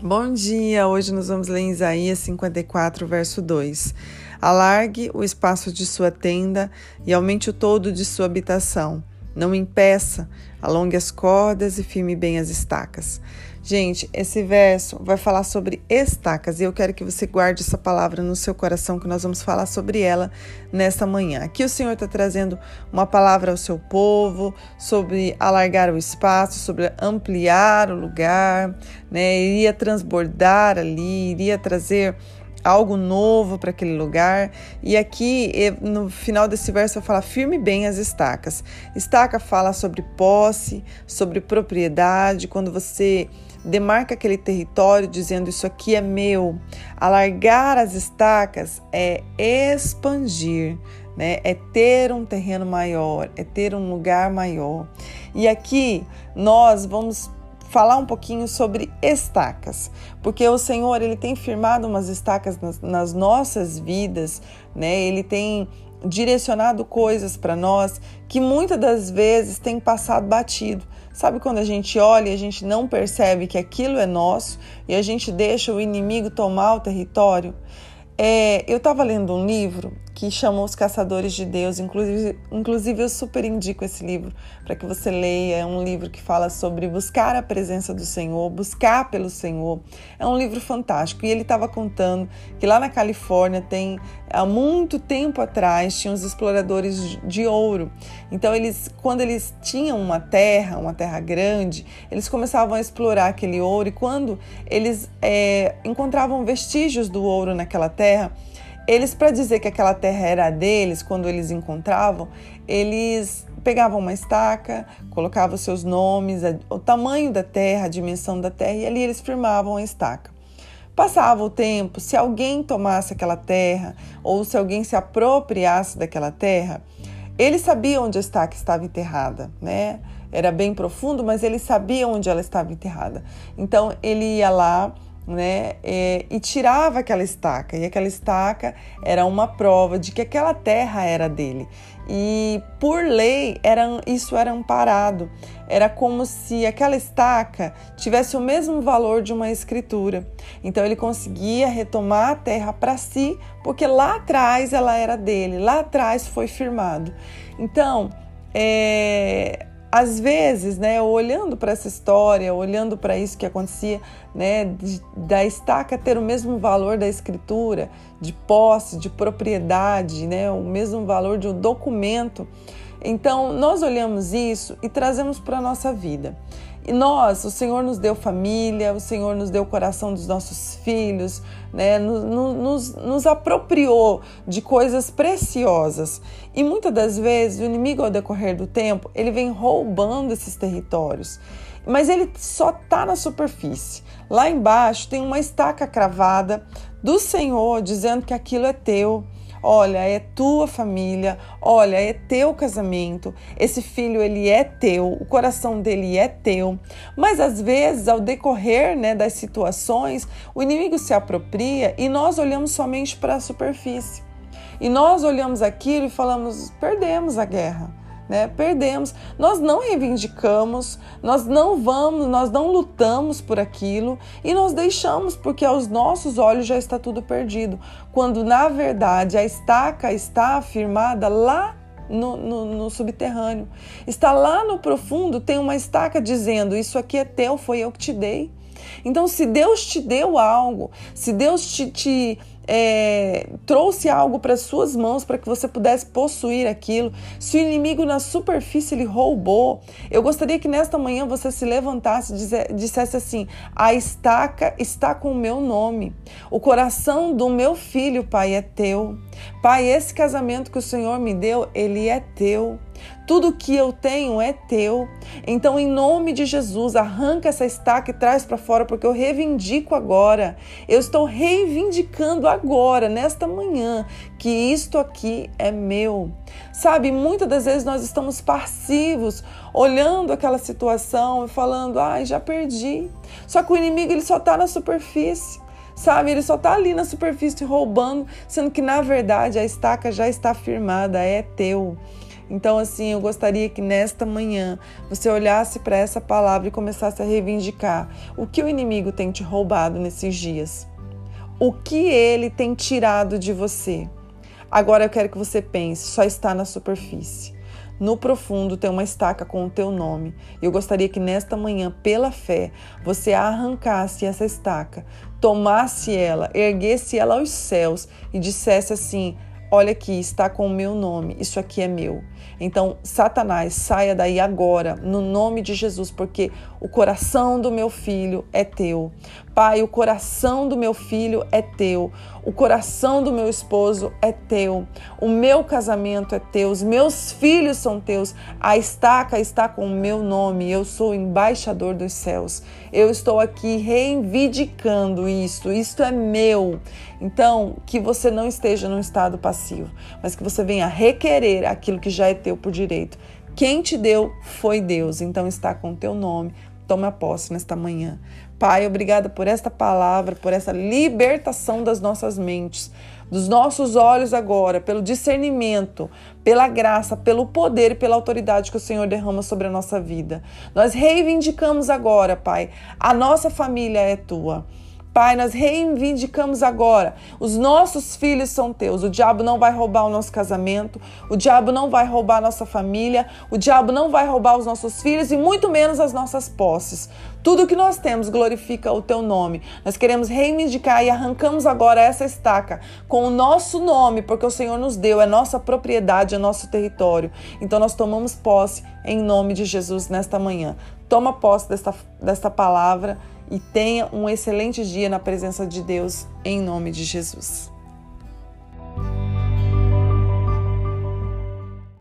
Bom dia! Hoje nós vamos ler em Isaías 54, verso 2. Alargue o espaço de sua tenda e aumente o todo de sua habitação. Não impeça, alongue as cordas e firme bem as estacas. Gente, esse verso vai falar sobre estacas e eu quero que você guarde essa palavra no seu coração, que nós vamos falar sobre ela nesta manhã. Aqui o Senhor está trazendo uma palavra ao seu povo sobre alargar o espaço, sobre ampliar o lugar, né? Iria transbordar ali, iria trazer algo novo para aquele lugar. E aqui, no final desse verso, vai falar: firme bem as estacas. Estaca fala sobre posse, sobre propriedade, quando você demarca aquele território dizendo isso aqui é meu. Alargar as estacas é expandir, né? É ter um terreno maior, é ter um lugar maior. E aqui nós vamos falar um pouquinho sobre estacas, porque o Senhor ele tem firmado umas estacas nas, nas nossas vidas, né? Ele tem direcionado coisas para nós que muitas das vezes tem passado batido. Sabe quando a gente olha e a gente não percebe que aquilo é nosso e a gente deixa o inimigo tomar o território? É, eu estava lendo um livro que chama Os Caçadores de Deus, inclusive, inclusive eu super indico esse livro para que você leia. É um livro que fala sobre buscar a presença do Senhor, buscar pelo Senhor. É um livro fantástico. E ele estava contando que lá na Califórnia tem, há muito tempo atrás, tinham os exploradores de ouro. Então, eles, quando eles tinham uma terra, uma terra grande, eles começavam a explorar aquele ouro e quando eles é, encontravam vestígios do ouro naquela terra, eles, para dizer que aquela terra era deles, quando eles encontravam, eles pegavam uma estaca, colocavam seus nomes, o tamanho da terra, a dimensão da terra, e ali eles firmavam a estaca. Passava o tempo, se alguém tomasse aquela terra ou se alguém se apropriasse daquela terra, ele sabia onde a estaca estava enterrada, né? Era bem profundo, mas ele sabia onde ela estava enterrada. Então ele ia lá, né? E, e, tirava aquela estaca, e aquela estaca era uma prova de que aquela terra era dele. E por lei era, isso era amparado. Era como se aquela estaca tivesse o mesmo valor de uma escritura. Então ele conseguia retomar a terra para si, porque lá atrás ela era dele, lá atrás foi firmado. Então, é, às vezes, né, olhando para essa história, olhando para isso que acontecia, né, de, da estaca ter o mesmo valor da escritura, de posse, de propriedade, né, o mesmo valor de um documento. Então, nós olhamos isso e trazemos para a nossa vida. E nós, o Senhor nos deu família, o Senhor nos deu o coração dos nossos filhos, né? nos, nos, nos apropriou de coisas preciosas. E muitas das vezes o inimigo, ao decorrer do tempo, ele vem roubando esses territórios. Mas ele só está na superfície. Lá embaixo tem uma estaca cravada do Senhor dizendo que aquilo é teu Olha, é tua família, olha, é teu casamento, esse filho ele é teu, o coração dele é teu. Mas às vezes, ao decorrer né, das situações, o inimigo se apropria e nós olhamos somente para a superfície. E nós olhamos aquilo e falamos: perdemos a guerra né? Perdemos. Nós não reivindicamos, nós não vamos, nós não lutamos por aquilo e nós deixamos porque aos nossos olhos já está tudo perdido. Quando na verdade a estaca está afirmada lá no, no, no, subterrâneo. Está lá no profundo, tem uma estaca dizendo: Isso aqui é teu, foi eu que te dei. Então, se Deus te deu algo, se Deus te, te é, trouxe algo para suas mãos para que você pudesse possuir aquilo, se o inimigo na superfície lhe roubou, eu gostaria que nesta manhã você se levantasse e dissesse assim: a estaca está com o meu nome, o coração do meu filho, Pai, é teu. Pai, esse casamento que o Senhor me deu, ele é teu. Tudo que eu tenho é teu. Então, em nome de Jesus, arranca essa estaca e traz para fora, porque eu reivindico agora. Eu estou reivindicando agora, nesta manhã, que isto aqui é meu. Sabe, muitas das vezes nós estamos passivos, olhando aquela situação e falando: ai, já perdi. Só que o inimigo ele só está na superfície sabe? Ele só está ali na superfície roubando, sendo que na verdade a estaca já está firmada, é teu. Então, assim, eu gostaria que nesta manhã você olhasse para essa palavra e começasse a reivindicar o que o inimigo tem te roubado nesses dias. O que ele tem tirado de você. Agora eu quero que você pense, só está na superfície. No profundo tem uma estaca com o teu nome. Eu gostaria que nesta manhã, pela fé, você arrancasse essa estaca, tomasse ela, erguesse ela aos céus e dissesse assim: Olha aqui, está com o meu nome, isso aqui é meu. Então, Satanás, saia daí agora, no nome de Jesus, porque o coração do meu filho é teu. Pai, o coração do meu filho é teu. O coração do meu esposo é teu. O meu casamento é teu. Os meus filhos são teus. A estaca está com o meu nome. Eu sou embaixador dos céus. Eu estou aqui reivindicando isto. Isto é meu. Então, que você não esteja num estado passivo, mas que você venha requerer aquilo que já é teu por direito. Quem te deu foi Deus, então está com o teu nome. Toma posse nesta manhã. Pai, obrigada por esta palavra, por essa libertação das nossas mentes, dos nossos olhos agora, pelo discernimento, pela graça, pelo poder e pela autoridade que o Senhor derrama sobre a nossa vida. Nós reivindicamos agora, Pai, a nossa família é tua. Pai, nós reivindicamos agora. Os nossos filhos são teus. O diabo não vai roubar o nosso casamento, o diabo não vai roubar a nossa família, o diabo não vai roubar os nossos filhos e muito menos as nossas posses. Tudo que nós temos glorifica o teu nome. Nós queremos reivindicar e arrancamos agora essa estaca com o nosso nome, porque o Senhor nos deu, é nossa propriedade, é nosso território. Então nós tomamos posse em nome de Jesus nesta manhã. Toma posse desta, desta palavra e tenha um excelente dia na presença de Deus, em nome de Jesus.